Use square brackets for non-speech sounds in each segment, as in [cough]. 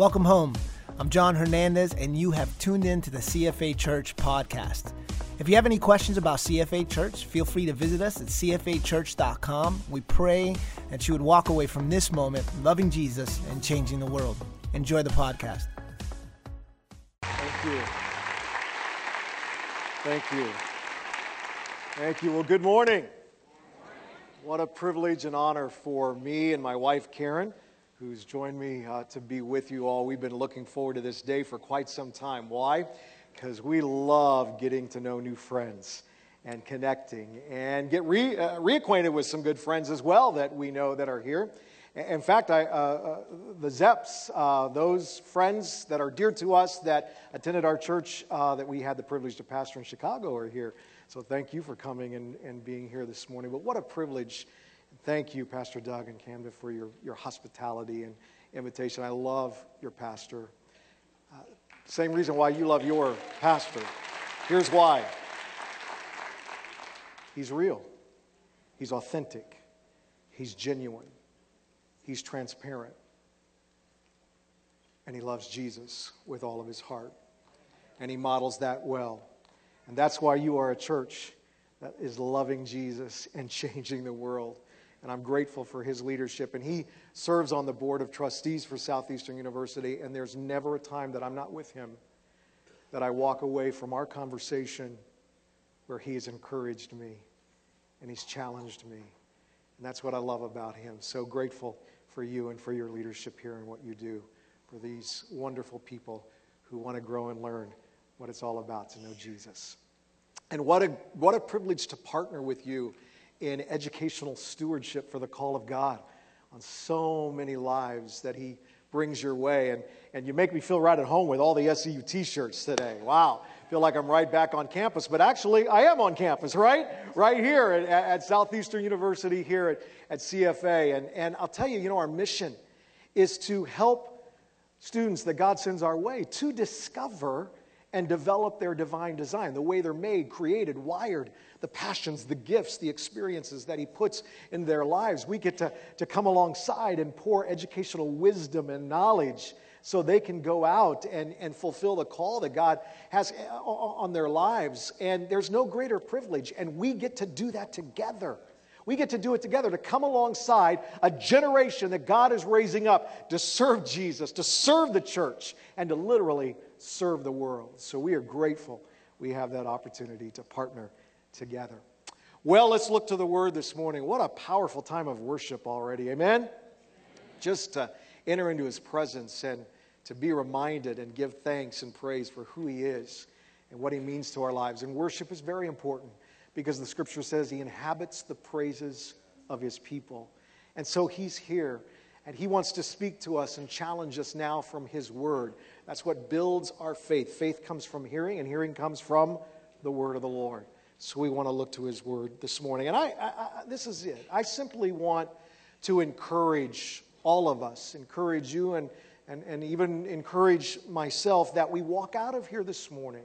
Welcome home. I'm John Hernandez, and you have tuned in to the CFA Church podcast. If you have any questions about CFA Church, feel free to visit us at cfachurch.com. We pray that you would walk away from this moment loving Jesus and changing the world. Enjoy the podcast. Thank you. Thank you. Thank you. Well, good morning. What a privilege and honor for me and my wife, Karen, who's joined me uh, to be with you all. We've been looking forward to this day for quite some time. Why? Because we love getting to know new friends and connecting and get re, uh, reacquainted with some good friends as well that we know that are here. In fact, I, uh, uh, the Zeps, uh, those friends that are dear to us that attended our church uh, that we had the privilege to pastor in Chicago are here. So thank you for coming and, and being here this morning. But what a privilege. Thank you, Pastor Doug and Camden, for your, your hospitality and invitation. I love your pastor. Uh, same reason why you love your pastor. Here's why he's real, he's authentic, he's genuine, he's transparent, and he loves Jesus with all of his heart. And he models that well. And that's why you are a church that is loving Jesus and [laughs] changing the world. And I'm grateful for his leadership. And he serves on the board of trustees for Southeastern University. And there's never a time that I'm not with him that I walk away from our conversation where he has encouraged me and he's challenged me. And that's what I love about him. So grateful for you and for your leadership here and what you do for these wonderful people who want to grow and learn what it's all about to know Jesus. And what a, what a privilege to partner with you in educational stewardship for the call of God on so many lives that He brings your way. And, and you make me feel right at home with all the SEU t shirts today. Wow. Feel like I'm right back on campus, but actually, I am on campus, right? Right here at, at Southeastern University, here at, at CFA. And, and I'll tell you, you know, our mission is to help students that God sends our way to discover and develop their divine design, the way they're made, created, wired, the passions, the gifts, the experiences that He puts in their lives. We get to, to come alongside and pour educational wisdom and knowledge so they can go out and, and fulfill the call that God has eh, on their lives. And there's no greater privilege, and we get to do that together. We get to do it together to come alongside a generation that God is raising up to serve Jesus, to serve the church, and to literally serve the world. So we are grateful we have that opportunity to partner together. Well, let's look to the word this morning. What a powerful time of worship already. Amen? Just to enter into his presence and to be reminded and give thanks and praise for who he is and what he means to our lives. And worship is very important because the scripture says he inhabits the praises of his people. And so he's here and he wants to speak to us and challenge us now from his word. That's what builds our faith. Faith comes from hearing, and hearing comes from the word of the Lord. So we want to look to his word this morning. And I, I, I this is it. I simply want to encourage all of us, encourage you, and, and, and even encourage myself that we walk out of here this morning.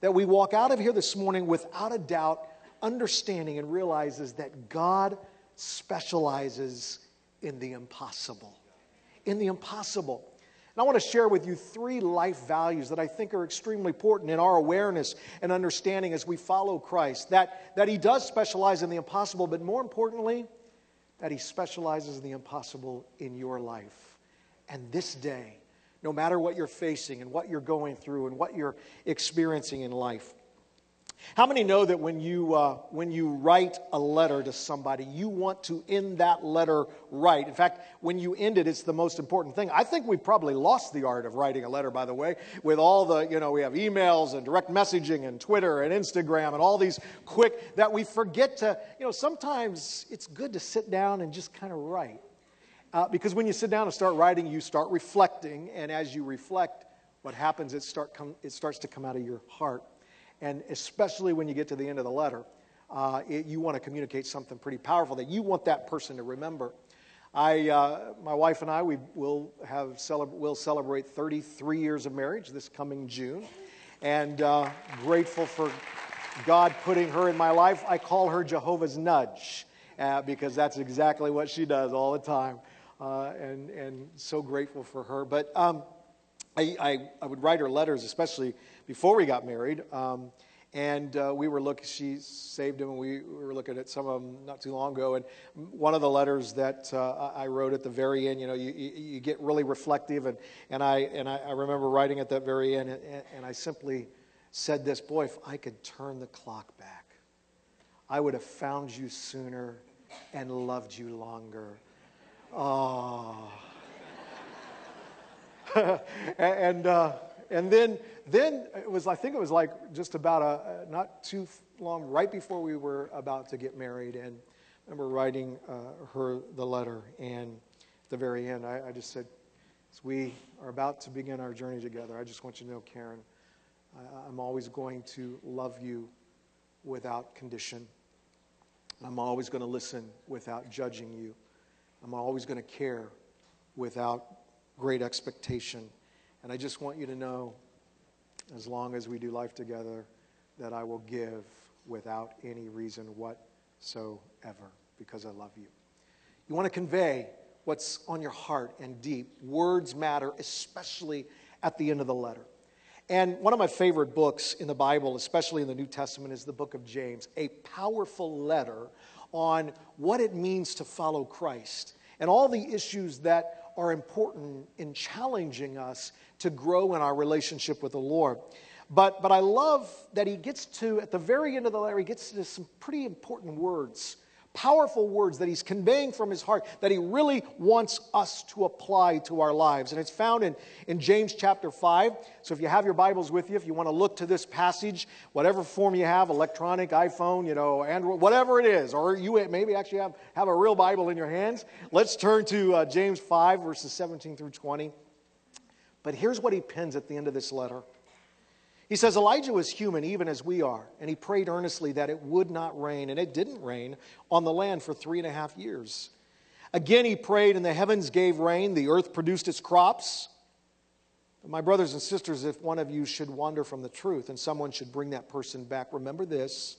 That we walk out of here this morning without a doubt, understanding and realizes that God specializes in the impossible. In the impossible. And I want to share with you three life values that I think are extremely important in our awareness and understanding as we follow Christ. That, that He does specialize in the impossible, but more importantly, that He specializes in the impossible in your life. And this day, no matter what you're facing and what you're going through and what you're experiencing in life, how many know that when you, uh, when you write a letter to somebody, you want to end that letter right? In fact, when you end it, it's the most important thing. I think we've probably lost the art of writing a letter, by the way, with all the, you know, we have emails and direct messaging and Twitter and Instagram and all these quick that we forget to, you know, sometimes it's good to sit down and just kind of write. Uh, because when you sit down and start writing, you start reflecting, and as you reflect, what happens, it, start come, it starts to come out of your heart. And especially when you get to the end of the letter, uh, it, you want to communicate something pretty powerful that you want that person to remember. I, uh, my wife and I, we will have celeb- we'll celebrate 33 years of marriage this coming June, and uh, grateful for God putting her in my life. I call her Jehovah's nudge uh, because that's exactly what she does all the time. uh, and, and so grateful for her. But um, I, I, I, would write her letters, especially before we got married. Um, and uh, we were looking, she saved them, and we, we, were looking at some of them not too long ago. And one of the letters that uh, I wrote at the very end, you know, you, you, you, get really reflective. And, and, I, and I, I remember writing at that very end, and, and I simply said this Boy, if I could turn the clock back, I would have found you sooner and loved you longer. Oh. [laughs] and, uh, and then, then it was, I think it was like just about a, not too long, right before we were about to get married. And I remember writing uh, her the letter. And at the very end, I, I just said, as we are about to begin our journey together, I just want you to know, Karen, I, I'm always going to love you without condition. I'm always going to listen without judging you. I'm always going to care without great expectation. And I just want you to know, as long as we do life together, that I will give without any reason whatsoever because I love you. You want to convey what's on your heart and deep. Words matter, especially at the end of the letter. And one of my favorite books in the Bible, especially in the New Testament, is the book of James, a powerful letter on what it means to follow Christ and all the issues that are important in challenging us to grow in our relationship with the Lord. But, but I love that he gets to, at the very end of the letter, he gets to some pretty important words powerful words that he's conveying from his heart that he really wants us to apply to our lives. And it's found in, in James chapter 5. So if you have your Bibles with you, if you want to look to this passage, whatever form you have, electronic, iPhone, you know, Android, whatever it is, or you maybe actually have, have a real Bible in your hands, let's turn to uh, James 5, verses 17 through 20. But here's what he pins at the end of this letter. He says Elijah was human, even as we are, and he prayed earnestly that it would not rain, and it didn't rain on the land for three and a half years. Again, he prayed, and the heavens gave rain, the earth produced its crops. My brothers and sisters, if one of you should wander from the truth and someone should bring that person back, remember this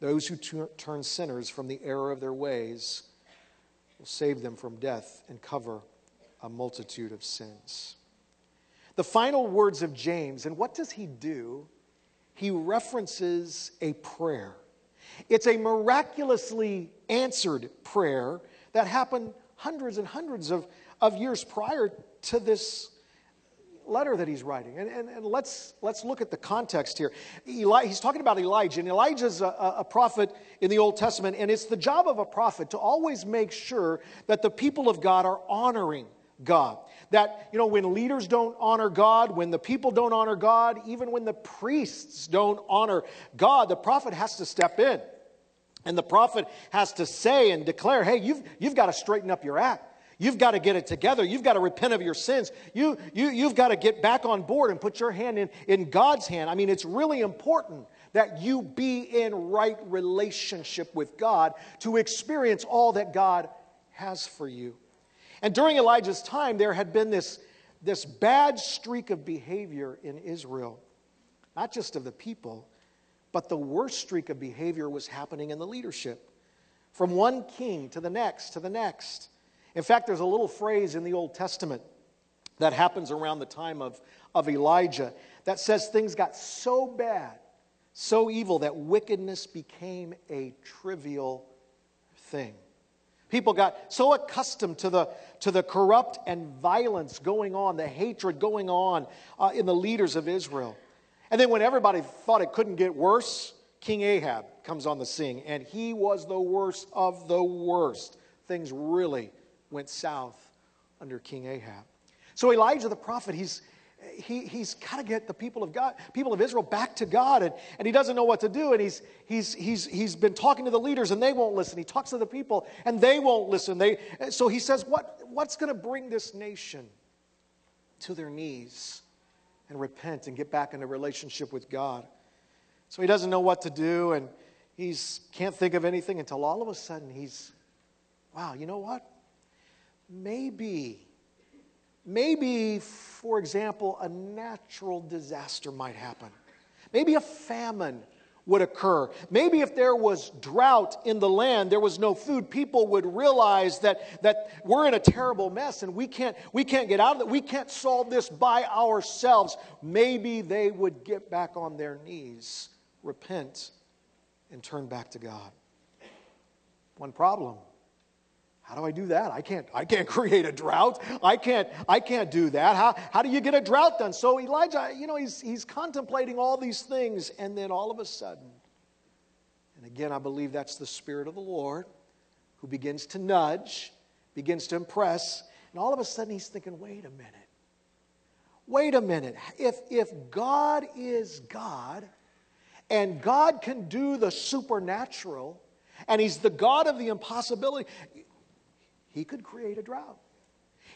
those who turn sinners from the error of their ways will save them from death and cover a multitude of sins the final words of James. And what does he do? He references a prayer. It's a miraculously answered prayer that happened hundreds and hundreds of, of years prior to this letter that he's writing. And, and, and let's, let's look at the context here. Eli, he's talking about Elijah, and Elijah's a, a prophet in the Old Testament, and it's the job of a prophet to always make sure that the people of God are honoring God. That, you know, when leaders don't honor God, when the people don't honor God, even when the priests don't honor God, the prophet has to step in. And the prophet has to say and declare, hey, you've, you've got to straighten up your act. You've got to get it together. You've got to repent of your sins. You, you, you've got to get back on board and put your hand in, in God's hand. I mean, it's really important that you be in right relationship with God to experience all that God has for you. And during Elijah's time, there had been this, this bad streak of behavior in Israel, not just of the people, but the worst streak of behavior was happening in the leadership. From one king to the next to the next. In fact, there's a little phrase in the Old Testament that happens around the time of, of Elijah that says things got so bad, so evil, that wickedness became a trivial thing. People got so accustomed to the, to the corrupt and violence going on, the hatred going on uh, in the leaders of Israel. And then when everybody thought it couldn't get worse, King Ahab comes on the scene, and he was the worst of the worst. Things really went south under King Ahab. So Elijah the prophet, he's, he, he's got to get the people of God, people of Israel back to God, and, and he doesn't know what to do. And he's, he's, he's, he's been talking to the leaders, and they won't listen. He talks to the people, and they won't listen. They, so he says, what, What's going to bring this nation to their knees and repent and get back into relationship with God? So he doesn't know what to do, and he can't think of anything until all of a sudden he's, wow, you know what? Maybe Maybe, for example, a natural disaster might happen. Maybe a famine would occur. Maybe if there was drought in the land, there was no food, people would realize that, that we're in a terrible mess and we can't, we can't get out of it. We can't solve this by ourselves. Maybe they would get back on their knees, repent, and turn back to God. One problem how do I do that? I can't, I can't [laughs] create a drought. I can't, I can't do that. How, how do you get a drought done? So Elijah, you know, he's, he's contemplating all these things, and then all of a sudden, and again, I believe that's the Spirit of the Lord who begins to nudge, begins to impress, and all of a sudden he's thinking, wait a minute. Wait a minute. If, if God is God, and God can do the supernatural, and He's the God of the impossibility. He could create a drought.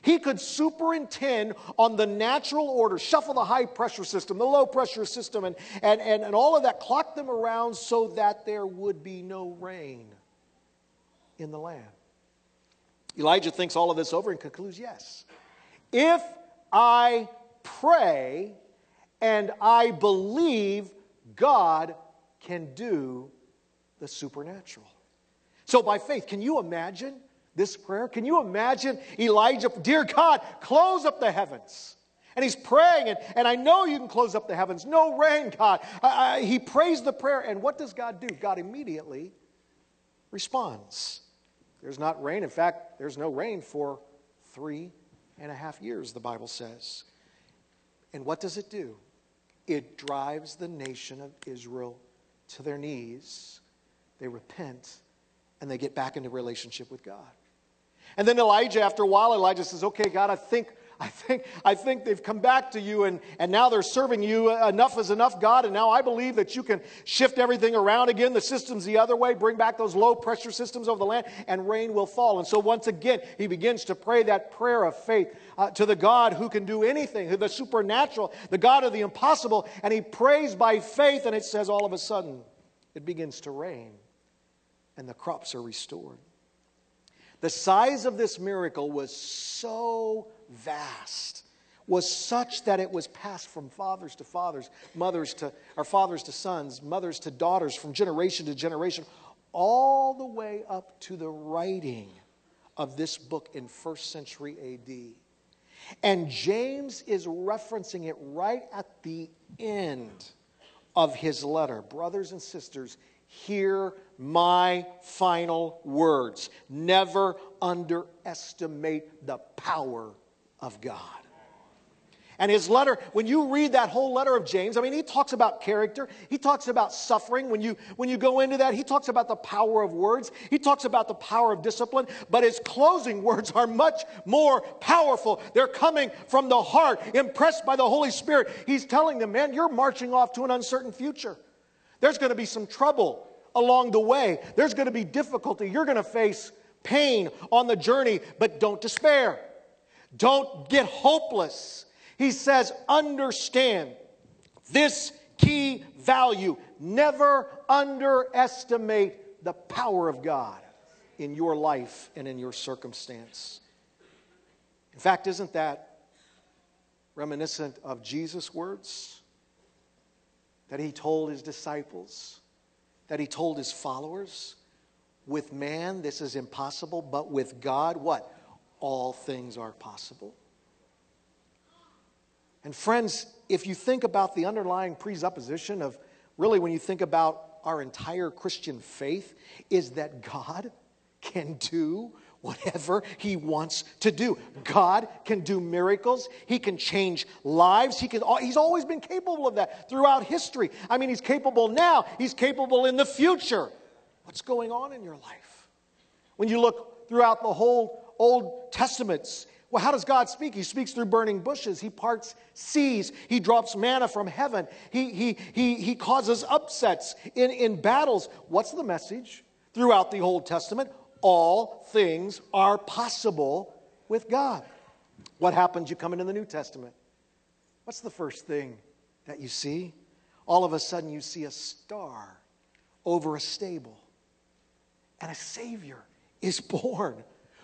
He could superintend on the natural order, shuffle the high pressure system, the low pressure system, and, and, and, and all of that, clock them around so that there would be no rain in the land. Elijah thinks all of this over and concludes yes. If I pray and I believe God can do the supernatural. So, by faith, can you imagine this prayer? Can you imagine Elijah, dear God, close up the heavens? And he's praying, and, and I know you can close up the heavens. No rain, God. he prays the prayer, and what does God do? God immediately responds. There's not rain. In fact, there's no rain for three and a half years, the Bible says. And what does it do? It drives the nation of Israel to their knees. They repent and they get back into relationship with God. And then Elijah, after a while, Elijah says, Okay, God, I think. [laughs] I think, I think they've come back to you and, and now they're serving you. Enough is enough, God. And now I believe that you can shift everything around again, the systems the other way, bring back those low pressure systems over the land, and rain will fall. And so once again, he begins to pray that prayer of faith uh, to the God who can do anything, the supernatural, the God of the impossible. And he prays by faith, and it says all of a sudden, it begins to rain and the crops are restored. The size of this miracle was so vast, was such that it was passed from fathers to fathers, mothers to, or fathers to sons, mothers to daughters, from generation to generation, all the way up to the writing of this book in first century AD. And James is referencing it right at the end of his letter. Brothers and sisters, hear my final words. Never underestimate the power of God. And his letter, when you read that whole letter of James, I mean, he talks about character. He talks about suffering. When you, when you go into that, he talks about the power of words. He talks about the power of discipline. But his closing [laughs] words are much more powerful. They're coming from the heart, impressed by the Holy Spirit. He's telling them, man, you're marching off to an uncertain future. There's going to be some trouble along the way. There's going to be difficulty. You're going to face pain on the journey, but don't despair. Don't get hopeless. He says, understand this key value. Never underestimate the power of God in your life and in your circumstance. In fact, isn't that reminiscent of Jesus' words that he told his disciples? That he told his followers with man, this is impossible, but with God, what? All things are possible. And friends, if you think about the underlying presupposition of really when you think about our entire Christian faith, is that God can do whatever he wants to do. God can do miracles. He can change lives. He can, he's always been capable of that throughout history. I mean, he's capable now. He's capable in the future. What's going on in your life? When you look throughout the whole Old Testaments, well, how does God speak? He speaks through burning bushes. He parts seas. He drops manna from heaven. He, he, he, he causes upsets in, in battles. What's the message throughout the Old Testament? All things are possible with God. What happens? You come into the New Testament. What's the first thing that you see? All of a sudden, you see a star over a stable, and a Savior is [laughs] born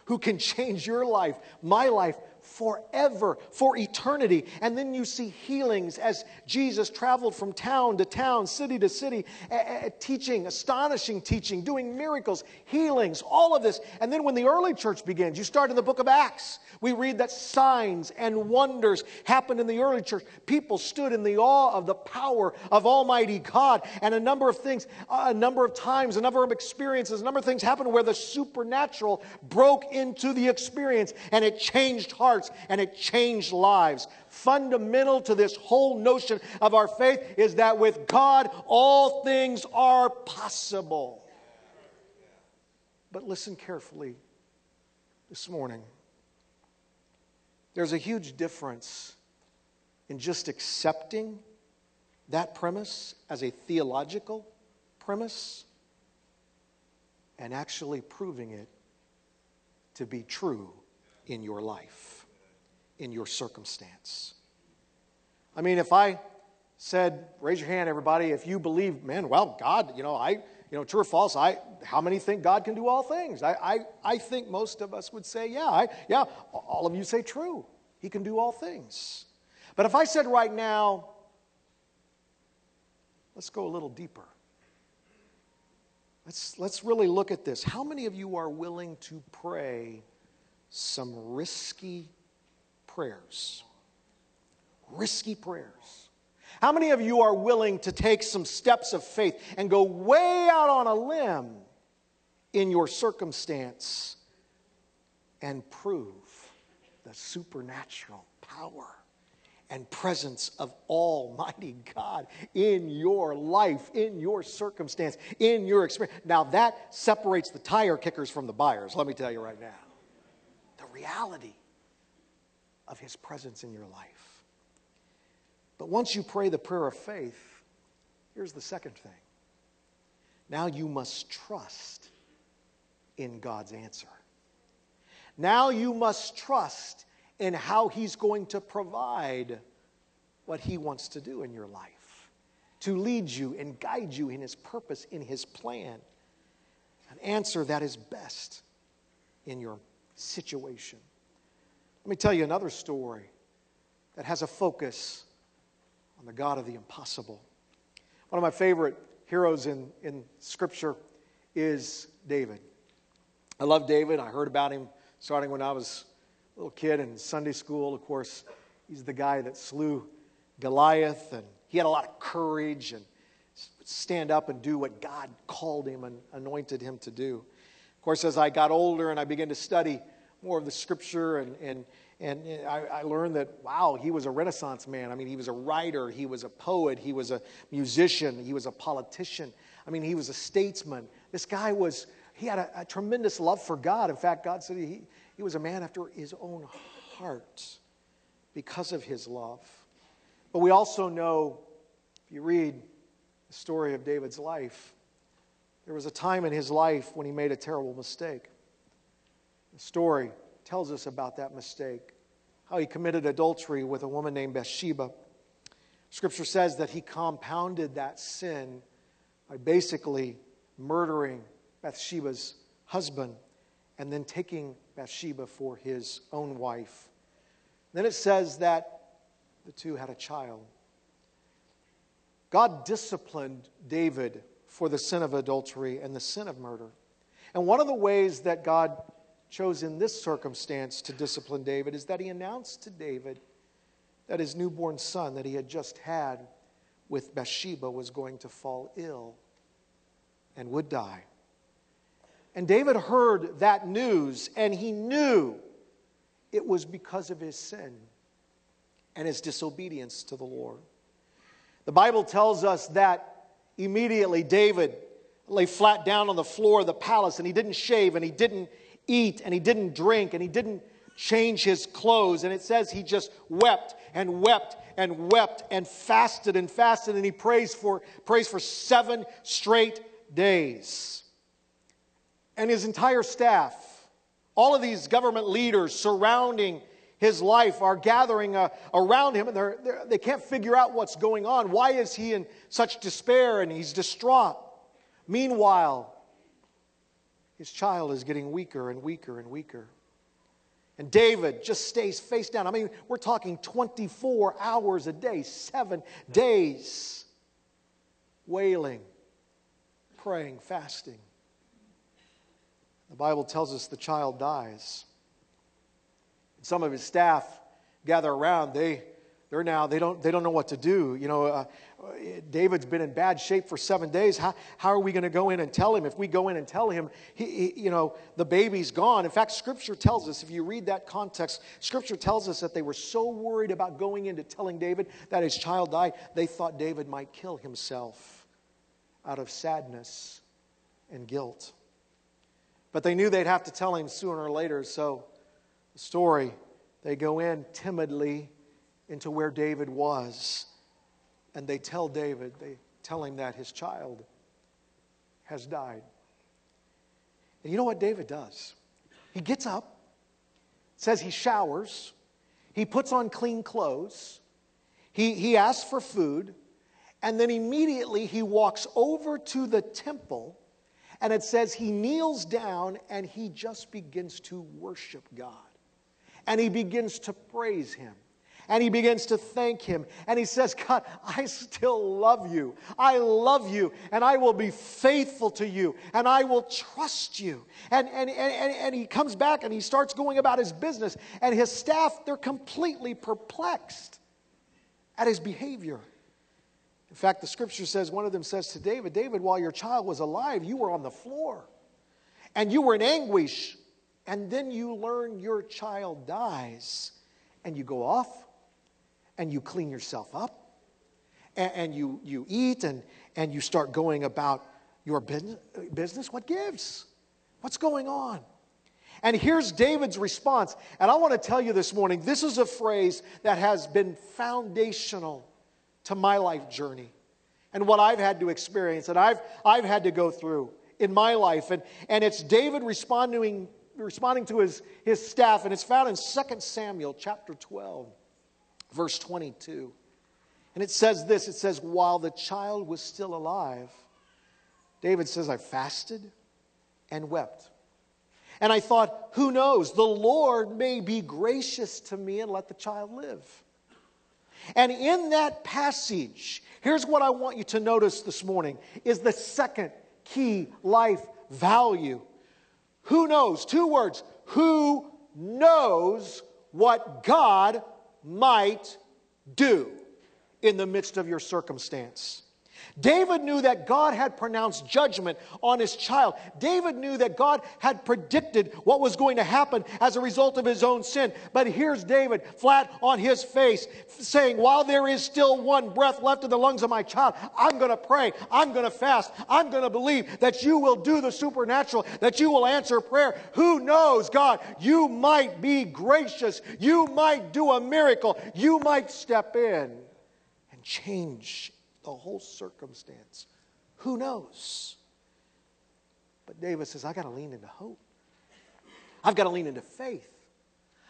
who can change your life, my life, forever, for eternity. And then you see healings as Jesus traveled from town to town, city to city, teaching, astonishing teaching, doing miracles, healings, all of this. And then when the early church begins, you start in the book of Acts. We read that signs and wonders happened in the early church. People stood in the awe of the power of Almighty God. And a number of things, a number of times, a number of experiences, a number of things happened where the supernatural broke into the experience and it changed hearts and it changed lives. Fundamental to this whole notion of our faith is that with God, all things are possible. But listen carefully this morning. There's a huge difference in just accepting that premise as a theological premise and actually proving it to be true in your life, in your circumstance. I mean, if I said, raise your hand, everybody, if you believe, man, well, God, you know, I, you know, true or false, I, how many think God can do all things? I, I, I think most of us would say, yeah, I, yeah, all of you say true. He can do all things. But if I said right now, let's go a little deeper. Let's, let's really look at this. How many of you are willing to pray some risky prayers? Risky prayers. How many of you are willing to take some steps of faith and go way out on a limb in your circumstance and prove the supernatural power and presence of Almighty God in your life, in your circumstance, in your experience. Now, that separates the tire kickers from the buyers, let me tell you right now. The reality of His presence in your life. But once you pray the prayer of faith, here's the second thing. Now you must trust in God's answer. Now you must trust in how He's going to provide what He wants to do in your life, to lead you and guide you in His purpose, in His plan. An answer that is best in your situation. Let me tell you another story that has a focus on the God of the impossible. One of my favorite heroes in, in Scripture is David. I love David. I heard about him starting when I was a little kid in Sunday school. Of course, he's the guy that slew Goliath, and he had a lot of courage and stand up and do what God called him and anointed him to do. Of course, as I got older and I began to study more of the scripture and, and, and I, I, learned that, wow, he was a Renaissance man. I mean, he was a writer, he was a poet, he was a musician, he was a politician. I mean, he was a statesman. This guy was he had a, a tremendous love for God. In fact, God said he, he was a man after his own heart because of his love. But we also know, if you read the story of David's life, there was a time in his life when he made a terrible mistake. The story tells us about that mistake, how he committed adultery with a woman named Bathsheba. Scripture says that he compounded that sin by basically murdering Bathsheba's husband and then taking Bathsheba for his own wife. Then it says that the two had a child. God disciplined David for the sin of adultery and the sin of murder. And one of the ways that God chose in this circumstance to discipline David is that he announced to David that his newborn son that he had just had with Bathsheba was going to fall ill and would die. And David heard that news and he knew it was because of his sin and his disobedience to the Lord. The Bible tells us that immediately David lay flat down on the floor of the palace and he didn't shave and he didn't eat and he didn't drink and he didn't change his clothes. And it says he just wept and wept and wept and fasted and fasted and he prays for, prays for seven straight days and his entire staff, all of these government leaders surrounding his life are gathering uh, around him and they're, they're, they can not figure out what's going on. Why is he in such despair and he's distraught? Meanwhile, his child is getting weaker and weaker and weaker. And David just stays face down. I mean, we're talking 24 hours a day, seven days, wailing, praying, fasting. The Bible tells us the child dies. Some of his staff gather around. They, they're now, they don't, they don't know what to do. You know, uh, David's been in bad shape for seven days. How, how are we going to go in and tell him? If we go in and tell him, he, he, you know, the baby's gone. In fact, Scripture tells us, if you read that context, Scripture tells us that they were so worried about going into telling David that his child died, they thought David might kill himself out of sadness and guilt. But they knew they'd have to tell him sooner or later, so the story, they go in timidly into where David was and they tell David, they tell him that his child has died. And you know what David does? He gets up, says he showers, he puts on clean clothes, he, he asks for food, and then immediately he walks over to the temple, and it says he kneels down and he just begins to worship God. And he begins to praise him and he begins to thank him. And he says, God, I still love you. I love you, and I will be faithful to you, and I will trust you. And, and, and, and he comes back and he starts going about his business, and his staff, they're completely perplexed at his behavior. In fact, the scripture says, one of them says to David, David, while your child was alive, you were on the floor, and you were in anguish, and then you learn your child dies, and you go off and you clean yourself up and, and you, you eat and, and you start going about your business, what gives? What's going on? And here's David's response. And I want to tell you this morning this is a phrase that has been foundational to my life journey and what I've had to experience and I've, I've had to go through in my life. And, and it's David responding, responding to his, his staff, and it's found in 2 Samuel chapter 12 verse 22. And it says this it says, While the child was still alive, David says, I fasted and wept. And I thought, who knows? The Lord may be gracious to me and let the child live. And in that passage, here's what I want you to notice this morning is the second key life value. Who knows? Two words. Who knows what God might do in the midst of your circumstance. David knew that God had pronounced judgment on his child. David knew that God had predicted what was going to happen as a result of his own sin. But here's David flat on his face saying, While there is still one breath left in the lungs of my child, I'm going to pray. I'm going to fast. I'm going to believe that you will do the supernatural, that you will answer prayer. Who knows, God? You might be gracious. You might do a miracle. You might step in and change the whole circumstance. Who knows? But David says, I got to lean into hope. I've got to lean into faith.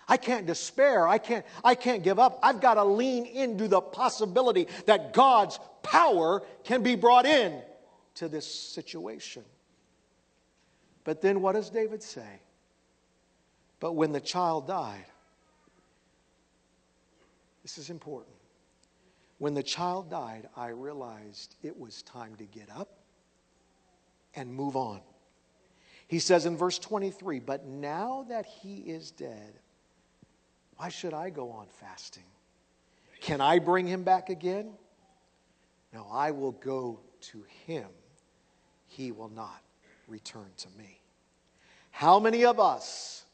I can't despair. I can't, I can't give up. I've got to lean into the possibility that God's power can be brought in to this situation. But then what does David say? But when the child died, this is important. When the child died, I realized it was time to get up and move on. He says in verse 23 But now that he is dead, why should I go on fasting? Can I bring him back again? No, I will go to him. He will not return to me. How many of us,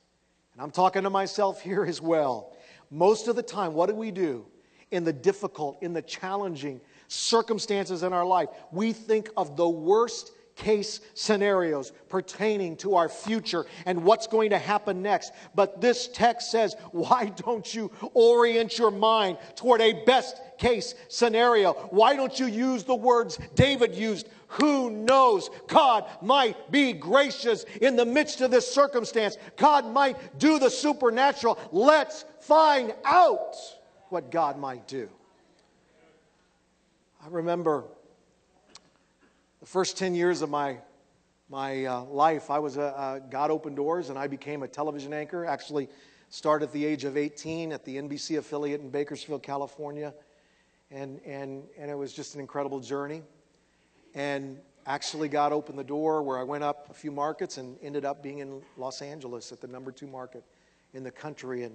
and I'm talking to myself here as well, most of the time, what do we do? In the difficult, in the challenging circumstances in our life. We think of the worst case scenarios pertaining to our future and what's going to happen next. But this text says, why don't you orient your mind toward a best case scenario? Why don't you use the words David used? Who knows? God might be gracious in the midst of this circumstance. God might do the supernatural. Let's find out what God might do. I remember the first 10 years of my, my uh, life, I was a, God opened doors and I became a television anchor. Actually, Started at the age of 18 at the NBC affiliate in Bakersfield, California. And, and, and it was just an incredible journey. And actually, God opened the door where I went up a few markets and ended up being in Los Angeles at the number two market in the country and,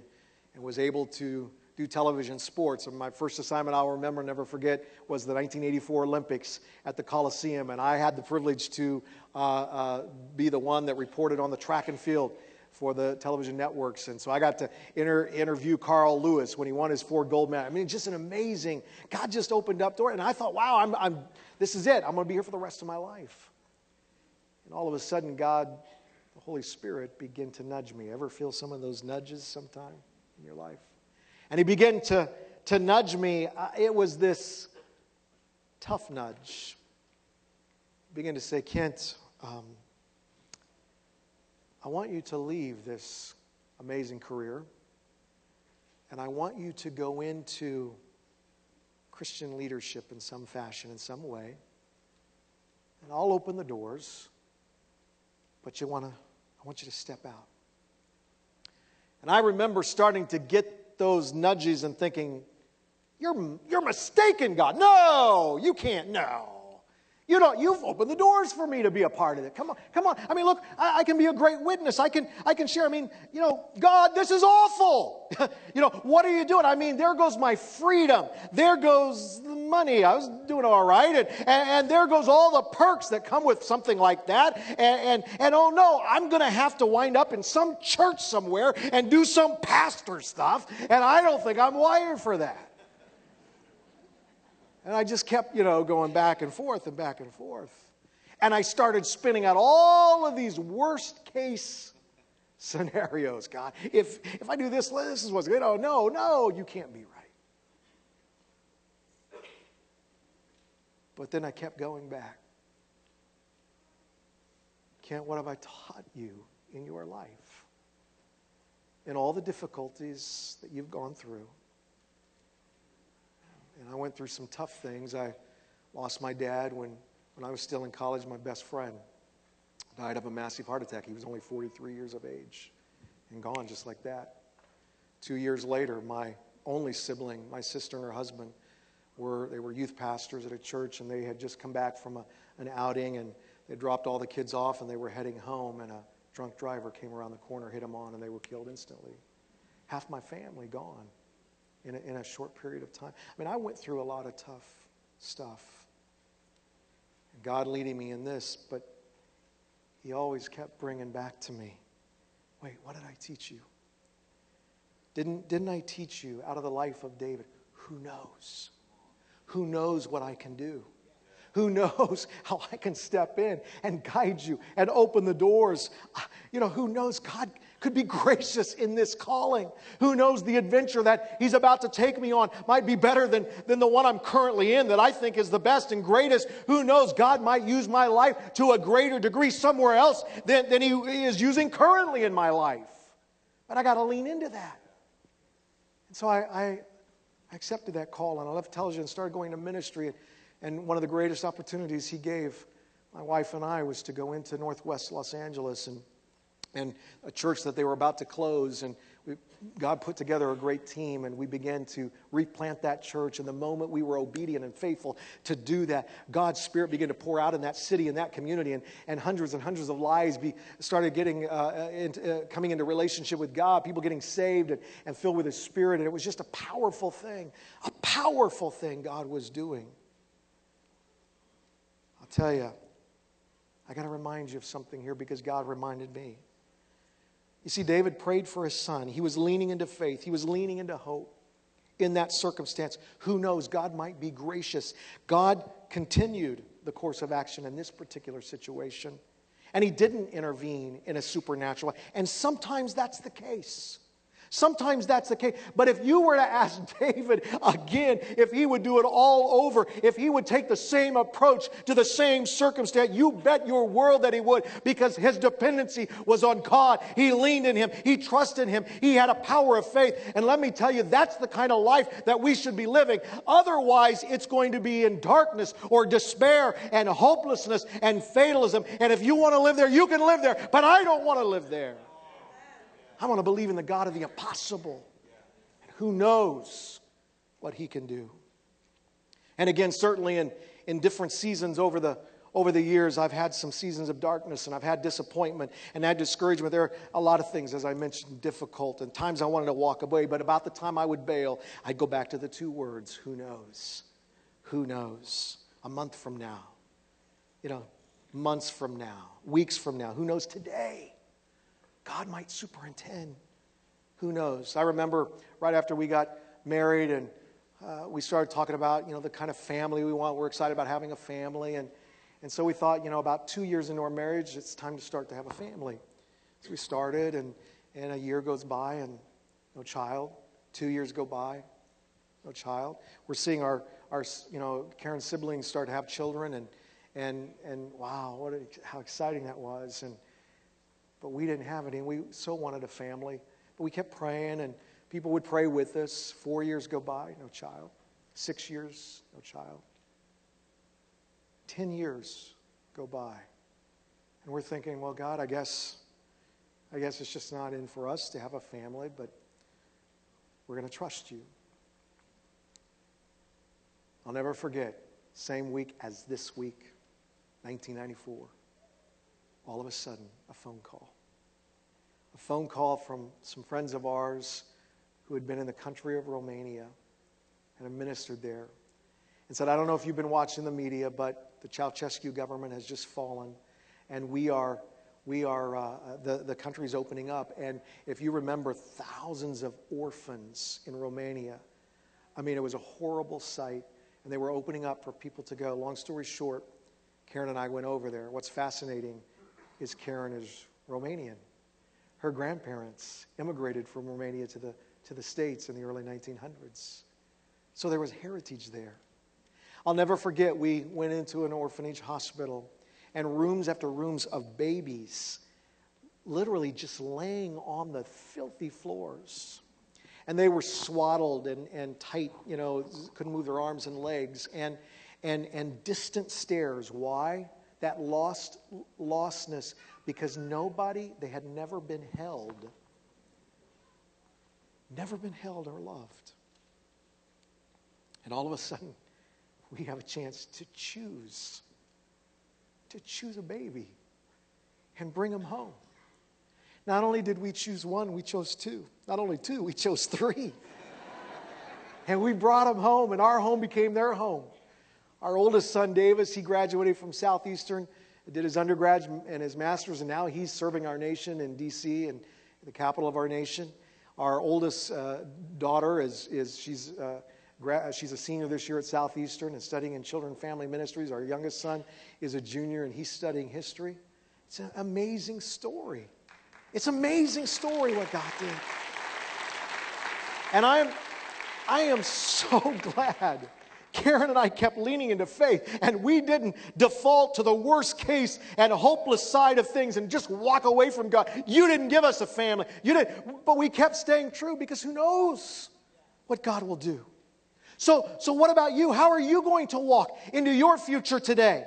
and was able to do television sports. And my first assignment I'll remember, never forget, was the 1984 Olympics at the Coliseum. And I had the privilege to uh, uh, be the one that reported on the track and field for the television networks. And so I got to inter- interview Carl Lewis when he won his four gold medals. I mean, just an amazing, God just opened up door. And I thought, wow, I'm, I'm, this is it. I'm going to be here for the rest of my life. And all of a sudden, God, the Holy Spirit, began to nudge me. Ever feel some of those nudges sometime in your life? And he began to, to nudge me. Uh, it was this tough nudge. He began to say, Kent, um, I want you to leave this amazing career, and I want you to go into Christian leadership in some fashion, in some way. And I'll open the doors, but you want to, I want you to step out. And I remember starting to get those nudges and thinking, you're, you're mistaken, God. No, you can't. No. You don't, you've opened the doors for me to be a part of it. Come on, come on. I mean, look, I, I, can be a great witness. I can, I can share. I mean, you know, God, this is awful. [laughs] you know, what are you doing? I mean, there goes my freedom. There goes the money. I was doing all right. And, and, and there goes all the perks that come with something like that. And, and, and oh no, I'm going to have to wind up in some church somewhere and do some pastor stuff. And I don't think I'm wired for that. And I just kept, you know, going back and forth and back and forth. And I started spinning out all of these worst case [laughs] scenarios. God, if, if I do this, this is what's good. Oh, no, no, you can't be right. But then I kept going back. Kent, what have I taught you in your life? In all the difficulties that you've gone through and I went through some tough things. I lost my dad when, when I was still in college. My best friend died of a massive heart attack. He was only 43 years of age and gone just like that. Two years later, my only sibling, my sister and her husband, were they were youth pastors at a church, and they had just come back from a, an outing, and they dropped all the kids off, and they were heading home, and a drunk driver came around the corner, hit them on, and they were killed instantly. Half my family gone in a, in a short period of time. I mean, I went through a lot of tough stuff. God leading me in this, but He always kept bringing back to me wait, what did I teach you? Didn't, didn't I teach you out of the life of David? Who knows? Who knows what I can do? Who knows [laughs] how I can step in and guide you and open the doors? Uh, you know, who knows? God, could be gracious in this calling. Who knows the adventure that He's about to take me on might be better than, than the one I'm currently in that I think is the best and greatest. Who knows? God might use my life to a greater degree somewhere else than, than He is using currently in my life. But I got to lean into that. And so I, I accepted that call and I left television and started going to ministry. And one of the greatest opportunities He gave my wife and I was to go into Northwest Los Angeles and and a church that they were about to close. And we, God put together a great team, and we began to replant that church. And the moment we were obedient and faithful to do that, God's Spirit began to pour out in that city, in that community, and, and hundreds and hundreds of lives be, started getting uh, into, uh, coming into relationship with God, people getting saved and, and filled with His Spirit. And it was just a powerful thing, a powerful thing God was doing. I'll tell you, I got to remind you of something here because God reminded me. You see, David prayed for his son. He was leaning into faith, he was leaning into hope in that circumstance. Who knows? God might be gracious. God continued the course of action in this particular situation, and he didn't intervene in a supernatural way. And sometimes that's the case. Sometimes that's the case. But if you were to ask [laughs] David again if he would do it all over, if he would take the same approach to the same circumstance, you bet your world that he would because his dependency was on God. He leaned in him, he trusted him, he had a power of faith. And let me tell you, that's the kind of life that we should be living. Otherwise, it's going to be in darkness or despair and hopelessness and fatalism. And if you want to live there, you can live there, but I don't want to live there. I want to believe in the God of the impossible. And who knows what he can do? And again, certainly in, in different seasons over the, over the years, I've had some seasons of darkness and I've had disappointment and had discouragement. There are a lot of things, as I mentioned, difficult and times I wanted to walk away. But about the time I would bail, I'd go back to the two words who knows? Who knows? A month from now, you know, months from now, weeks from now, who knows today? God might superintend. Who knows? I remember right after we got married and uh, we started talking about, you know, the kind of family we want. We're excited about having a family. And, and so we thought, you know, about two years into our marriage, it's time to start to have a family. So we started, and, and a year goes by and no child. Two years go by, no child. We're seeing our, our you know, Karen's siblings start to have children, and, and, and wow, what a, how exciting that was. And, but we didn't have any, we so wanted a family. But we kept praying, and People would pray with us. Four years go by, no child. Six years, no child. Ten years go by. And we're thinking, well, God, I guess, I guess it's just not in for us to have a family, but we're going to trust you. I'll never forget, same week as this week, 1994, all of a sudden, a phone call. A phone call from some friends of ours who had been in the country of Romania and had ministered there and said, I don't know if you've been watching the media, but the Ceausescu government has just fallen, and we are, we are uh, the, the country's opening up. And if you remember, thousands of orphans in Romania. I mean, it was a horrible sight, and they were opening up for people to go. Long story short, Karen and I went over there. What's fascinating is Karen is Romanian. Her grandparents immigrated from Romania to the to the States in the early 1900s. So there was heritage there. I'll never forget, we went into an orphanage hospital and rooms after rooms of babies literally just laying on the filthy floors. And they were swaddled and, and tight, you know, couldn't move their arms and legs, and, and, and distant stares. Why? That lost lostness, because nobody, they had never been held never been held or loved. And all of a sudden, we have a chance to choose, to choose a baby and bring him home. Not only did we choose one, we chose two. Not only two, we chose three. and we brought them home, and our home became their home. Our oldest son, Davis, he graduated from Southeastern, did his undergrad and his master's, and now he's serving our nation in D.C. and the capital of our nation. Our oldest uh, daughter is, is she's, uh, gra- she's a senior this year at Southeastern and studying in children and family ministries. Our youngest son is a junior and he's studying history. It's an amazing story. It's an amazing story what God did. And I am, I am so [laughs] glad Karen and I kept leaning into faith, and we didn't default to the worst case and hopeless side of things and just walk away from God. You didn't give us a family. You didn't, but we kept staying true because who knows what God will do. So, so what about you? How are you going to walk into your future today?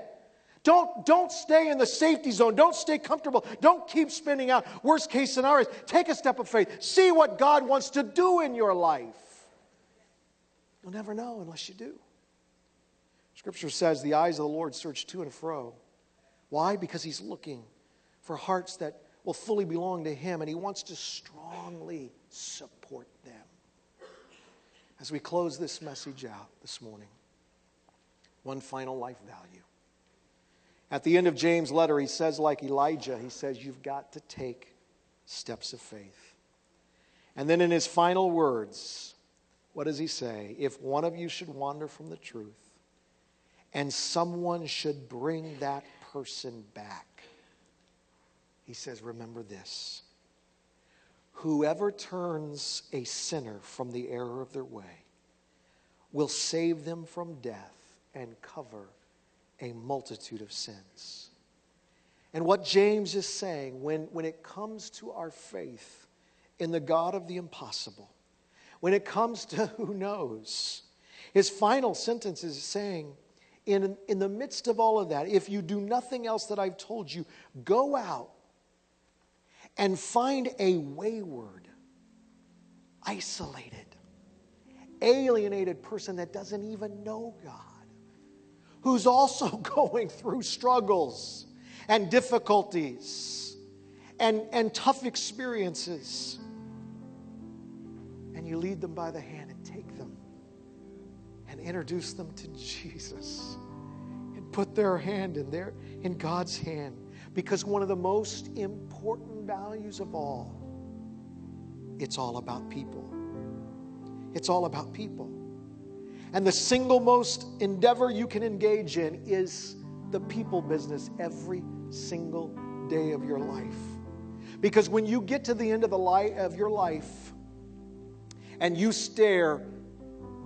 Don't, don't stay in the safety zone. Don't stay comfortable. Don't keep spinning out worst case scenarios. Take a step of faith. See what God wants to do in your life. You'll never know unless you do. Scripture says the eyes of the Lord search to and fro. Why? Because He's looking for hearts that will fully belong to Him, and He wants to strongly support them. As we close this message out this morning, one final life value. At the end of James' letter, he says, like Elijah, he says, You've got to take steps of faith. And then in his final words, what does he say? If one of you should wander from the truth, and someone should bring that person back. He says, Remember this. Whoever turns a sinner from the error of their way will save them from death and cover a multitude of sins. And what James is saying, when, when it comes to our faith in the God of the impossible, when it comes to [laughs] who knows, his final sentence is saying, in, in the midst of all of that, if you do nothing else that I've told you, go out and find a wayward, isolated, alienated person that doesn't even know God, who's also [laughs] going through struggles and difficulties and, and tough experiences. And you lead them by the hand and take them and introduce them to Jesus and put their hand in their in God's hand because one of the most important values of all it's all about people. It's all about people. And the single most endeavor you can engage in is the people business every single day of your life. Because when you get to the end of the light of your life and you stare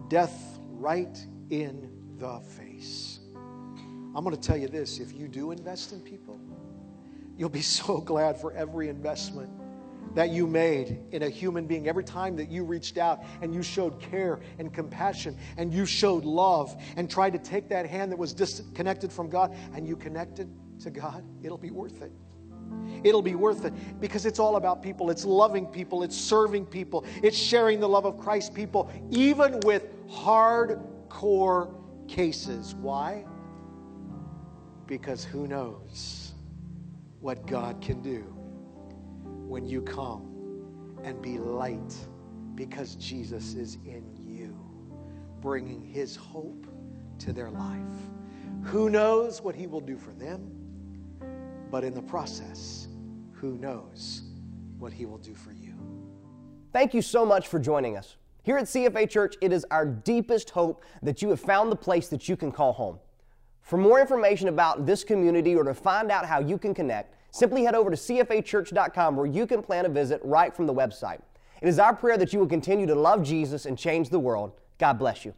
death right in the face. I'm going to tell you this if you do invest in people, you'll be [laughs] so glad for every investment that you made in a human being. Every time that you reached out and you showed care and compassion and you showed love and tried to take that hand that was disconnected from God and you connected to God, it'll be worth it. It'll be worth it because it's all about people. It's loving people. It's serving people. It's sharing the love of Christ people, even with hardcore cases. Why? Because who knows what God can do when you come and be light because Jesus is in you, bringing his hope to their life. Who knows what he will do for them? But in the process, who knows what He will do for you. Thank you so much for joining us. Here at CFA Church, it is our deepest hope that you have found the place that you can call home. For more information about this community or to find out how you can connect, simply head over to cfachurch.com where you can plan a visit right from the website. It is our prayer that you will continue to love Jesus and change the world. God bless you.